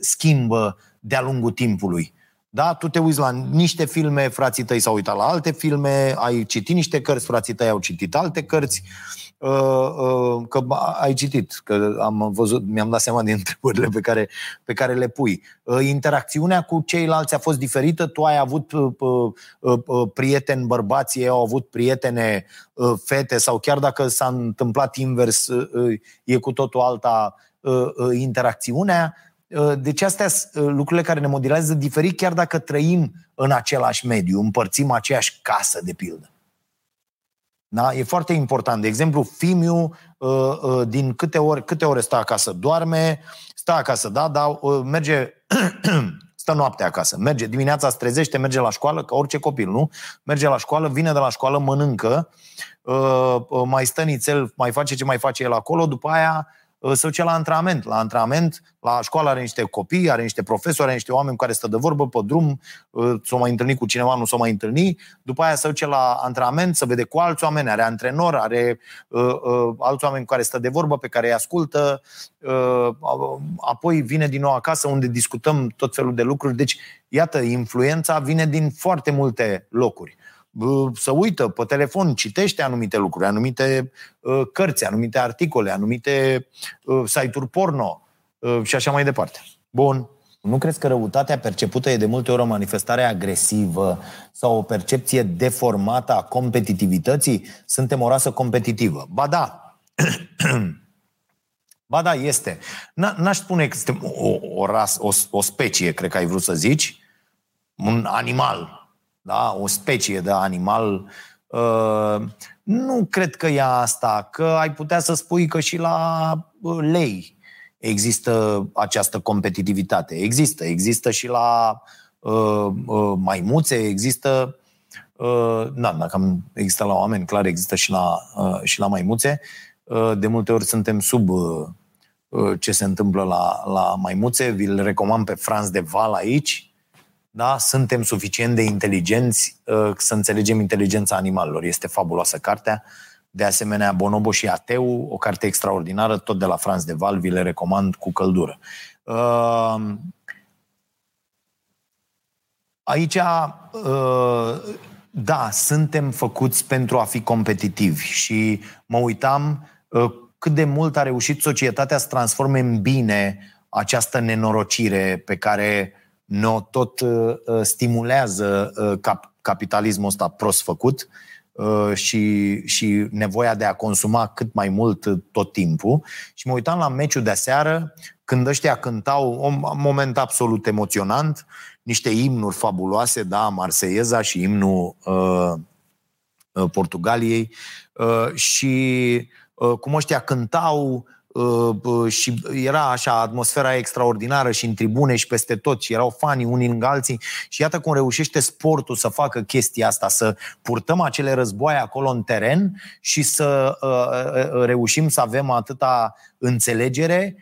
schimbă de-a lungul timpului. Da? Tu te uiți la niște filme, frații tăi s-au uitat la alte filme, ai citit niște cărți, frații tăi au citit alte cărți. Uh, Uh, uh, că ai citit, că am văzut, mi-am dat seama din întrebările pe care, pe care le pui. Uh, interacțiunea cu ceilalți a fost diferită, tu ai avut prieteni bărbați, ei au avut prietene fete sau chiar dacă s-a întâmplat invers, e cu totul alta interacțiunea. Deci astea sunt lucrurile care ne modelează diferit chiar dacă trăim în același mediu, împărțim aceeași casă, de pildă. Da? E foarte important. De exemplu, Fimiu, uh, uh, din câte ore, câte ore stă acasă? Doarme, stă acasă, da? Dar uh, merge, stă noaptea acasă. Merge, dimineața se trezește, merge la școală, ca orice copil, nu? Merge la școală, vine de la școală, mănâncă, mai stă nițel, mai face ce mai face el acolo, după aia se duce la antrenament. La antrenament, la școală are niște copii, are niște profesori, are niște oameni care stă de vorbă pe drum, s-o mai întâlni cu cineva, nu s-o mai întâlni. După aia se duce la antrenament, să vede cu alți oameni, are antrenor, are uh, uh, alți oameni cu care stă de vorbă, pe care îi ascultă. Uh, apoi vine din nou acasă unde discutăm tot felul de lucruri. Deci, iată, influența vine din foarte multe locuri să uită pe telefon, citește anumite lucruri, anumite uh, cărți, anumite articole, anumite uh, site-uri porno uh, și așa mai departe. Bun. Nu crezi că răutatea percepută e de multe ori o manifestare agresivă sau o percepție deformată a competitivității? Suntem o rasă competitivă. Ba da. ba da, este. N-aș spune că suntem o, o, ras, o, o specie, cred că ai vrut să zici, un animal, da? o specie de animal. Uh, nu cred că e asta, că ai putea să spui că și la uh, lei există această competitivitate. Există. Există și la uh, uh, maimuțe, există uh, da, dacă am, există la oameni, clar există și la, uh, și la maimuțe. Uh, de multe ori suntem sub uh, uh ce se întâmplă la, la maimuțe. Vi-l recomand pe Franz de Val aici. Da? Suntem suficient de inteligenți uh, să înțelegem inteligența animalelor. Este fabuloasă cartea. Uh, de asemenea, Bonobo și Ateu, o carte extraordinară, tot de la Franz de Val, vi le recomand cu căldură. Uh, aici, uh, da, suntem făcuți pentru a fi competitivi și mă uitam uh, cât de mult a reușit societatea să transforme în bine această nenorocire pe care ne tot stimulează capitalismul ăsta prost făcut Uh, și, și nevoia de a consuma cât mai mult tot timpul. Și mă uitam la meciul de seară, când ăștia cântau un moment absolut emoționant, niște imnuri fabuloase, da, Marseieza și imnul uh, uh, Portugaliei uh, și uh, cum ăștia cântau Uh, și era așa atmosfera extraordinară și în tribune și peste tot și erau fanii unii în alții. Și iată cum reușește sportul să facă chestia asta, să purtăm acele războaie acolo în teren și să uh, uh, reușim să avem atâta înțelegere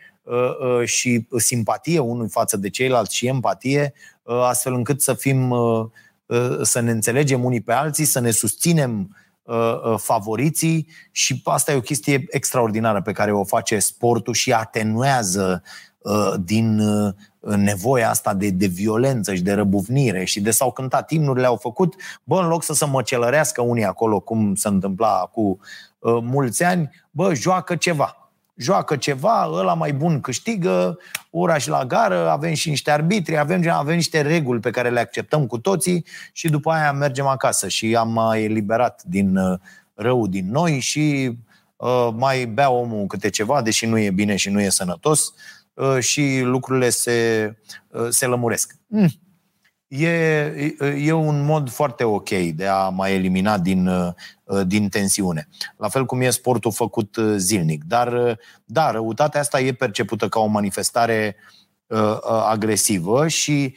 și simpatie unul față de ceilalți și empatie, astfel încât să fim să ne înțelegem unii pe alții, să ne susținem Uh, uh, favoriții și asta e o chestie extraordinară pe care o face sportul și atenuează uh, din nevoia asta de, de violență și de răbuvnire și de s-au cântat imnurile, au făcut, bă, în loc să se măcelărească unii acolo, cum se întâmpla cu mulți ani, bă, joacă ceva joacă ceva, ăla mai bun câștigă, ora și la gară, avem și niște arbitri, avem, avem niște reguli pe care le acceptăm cu toții și după aia mergem acasă și am mai eliberat din uh, rău din noi și uh, mai bea omul câte ceva, deși nu e bine și nu e sănătos uh, și lucrurile se, uh, se lămuresc. Mm e, e un mod foarte ok de a mai elimina din, uh, din tensiune. La fel cum e sportul făcut uh, zilnic. Dar, uh, da, răutatea asta e percepută ca o manifestare agresivă și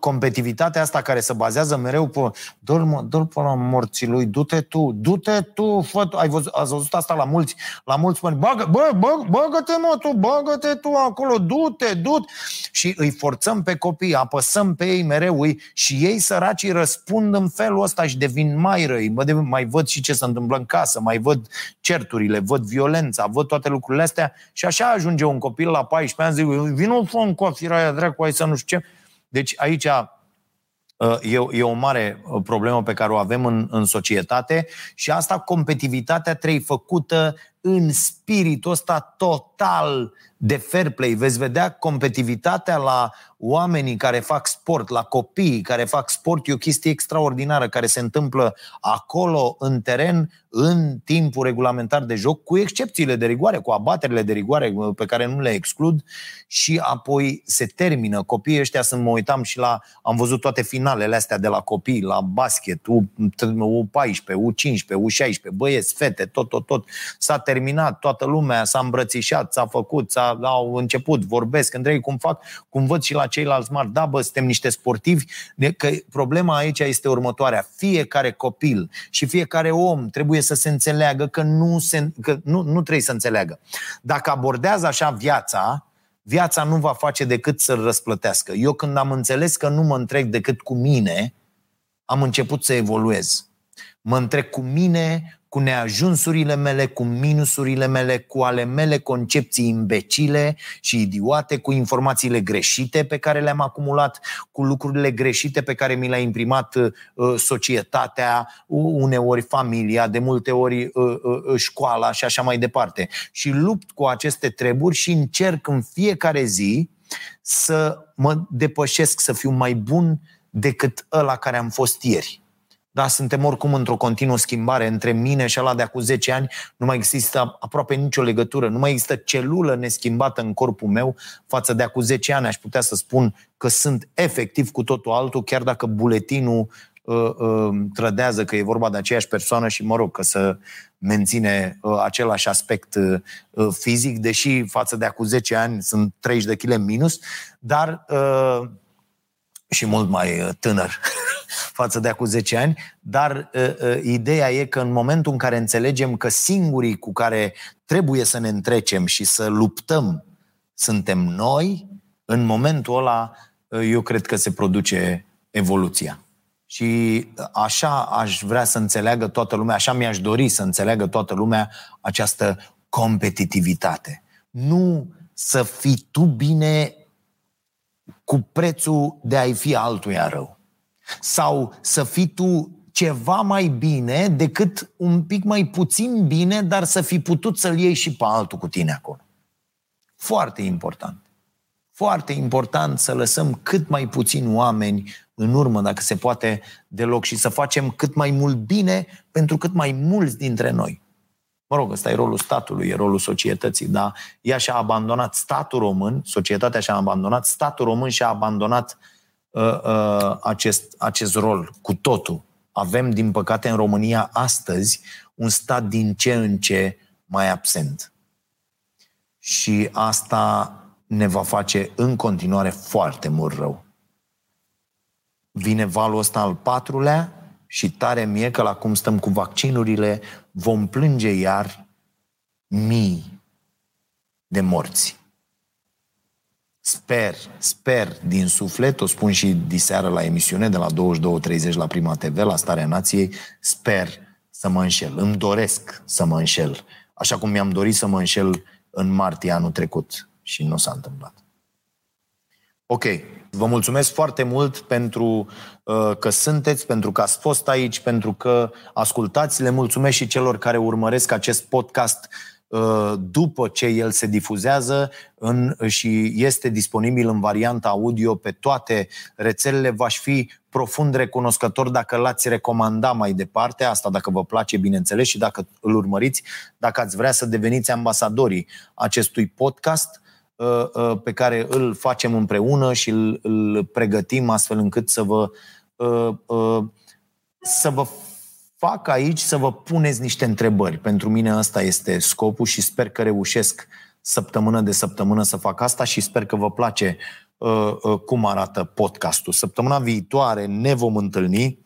competitivitatea asta care se bazează mereu pe dă-l, mă, dă pe la morții lui, du-te tu, du-te tu, fă tu. Ai văzut, ați văzut asta la mulți, la mulți spune, bagă, bă, bă, bagă-te mă tu, bagă-te tu acolo, du-te, du Și îi forțăm pe copii, apăsăm pe ei mereu îi, și ei săracii răspund în felul ăsta și devin mai răi, bă, mai văd și ce se întâmplă în casă, mai văd certurile, văd violența, văd toate lucrurile astea. Și așa ajunge un copil la 14 ani, zic, vină fă în cofira aia, dracu, hai să nu știu ce deci aici uh, E, e o mare uh, problemă pe care o avem în, în societate și asta, competitivitatea trebuie făcută în spiritul ăsta total de fair play. Veți vedea competitivitatea la oamenii care fac sport, la copiii care fac sport, e o chestie extraordinară care se întâmplă acolo, în teren, în timpul regulamentar de joc, cu excepțiile de rigoare, cu abaterile de rigoare pe care nu le exclud și apoi se termină. Copiii ăștia sunt, mă uitam și la, am văzut toate finalele astea de la copii, la basket, U14, U15, U16, băieți, fete, tot, tot, tot. S-a terminat, toată lumea s-a îmbrățișat, s-a făcut, s-a, au început, vorbesc între ei cum fac, cum văd și la ceilalți mari, da, bă, suntem niște sportivi, că problema aici este următoarea. Fiecare copil și fiecare om trebuie să se înțeleagă că nu, se, că nu, nu trebuie să înțeleagă. Dacă abordează așa viața, viața nu va face decât să-l răsplătească. Eu când am înțeles că nu mă întreg decât cu mine, am început să evoluez. Mă întreg cu mine, cu neajunsurile mele, cu minusurile mele, cu ale mele concepții imbecile și idiote, cu informațiile greșite pe care le-am acumulat, cu lucrurile greșite pe care mi le-a imprimat uh, societatea, uneori familia, de multe ori uh, uh, școala și așa mai departe. Și lupt cu aceste treburi și încerc în fiecare zi să mă depășesc, să fiu mai bun decât ăla care am fost ieri. Da, suntem oricum într-o continuă schimbare între mine și ăla de acum 10 ani. Nu mai există aproape nicio legătură, nu mai există celulă neschimbată în corpul meu față de acum 10 ani. Aș putea să spun că sunt efectiv cu totul altul, chiar dacă buletinul uh, uh, trădează că e vorba de aceeași persoană și, mă rog, că să menține uh, același aspect uh, uh fizic, deși față de acum 10 ani sunt 30 de kg minus, dar uh, și mult mai uh, tânăr față de acum 10 ani, dar uh, uh, ideea e că în momentul în care înțelegem că singurii cu care trebuie să ne întrecem și să luptăm suntem noi, în momentul ăla uh, eu cred că se produce evoluția. Și așa aș vrea să înțeleagă toată lumea, așa mi-aș dori să înțeleagă toată lumea această competitivitate. Nu să fii tu bine cu prețul de a-i fi altuia rău. Sau să fii tu ceva mai bine decât un pic mai puțin bine, dar să fi putut să-l iei și pe altul cu tine acolo. Foarte important. Foarte important să lăsăm cât mai puțini oameni în urmă, dacă se poate, deloc și să facem cât mai mult bine pentru cât mai mulți dintre noi. Mă rog, ăsta e rolul statului, e rolul societății, dar ea și-a abandonat statul român, societatea și-a abandonat, statul român și-a abandonat uh, uh, acest, acest rol cu totul. Avem, din păcate, în România astăzi un stat din ce în ce mai absent. Și asta ne va face în continuare foarte mult rău. Vine valul ăsta al patrulea și tare mie că la cum stăm cu vaccinurile vom plânge iar mii de morți. Sper, sper din suflet, o spun și diseară la emisiune de la 22.30 la Prima TV, la Starea Nației, sper să mă înșel. Îmi doresc să mă înșel. Așa cum mi-am dorit să mă înșel în martie anul trecut și nu s-a întâmplat. Ok, vă mulțumesc foarte mult pentru uh, că sunteți, pentru că ați fost aici, pentru că ascultați. Le mulțumesc și celor care urmăresc acest podcast uh, după ce el se difuzează în, și este disponibil în varianta audio pe toate rețelele. V-aș fi profund recunoscător dacă l-ați recomanda mai departe, asta dacă vă place, bineînțeles, și dacă îl urmăriți, dacă ați vrea să deveniți ambasadorii acestui podcast Uh, uh, pe care îl facem împreună și îl, îl pregătim astfel încât să vă, uh, să vă fac aici să vă puneți niște întrebări. Pentru mine asta este scopul și sper că reușesc săptămână de săptămână să fac asta și sper că vă place cum arată podcastul. Săptămâna viitoare ne vom întâlni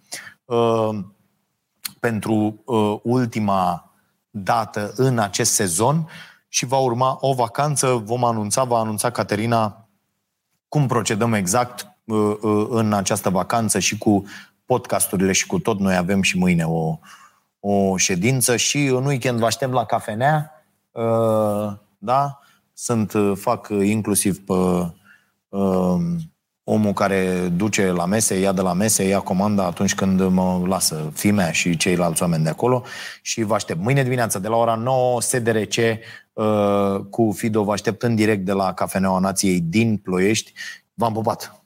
pentru ultima dată în acest sezon și va urma o vacanță. Vom anunța, va anunța Caterina cum procedăm exact uh, uh, în această vacanță și cu podcasturile și cu tot. Noi avem și mâine o, o ședință și în weekend vă aștept la cafenea. Uh, da? Sunt, fac inclusiv pe omul care duce la mese, ia de la mese, ia comanda atunci când mă lasă fimea și ceilalți oameni de acolo și vă aștept. Mâine dimineața de la ora 9, SDRC uh, cu Fido vă aștept în direct de la Cafeneaua Nației din Ploiești. V-am pupat!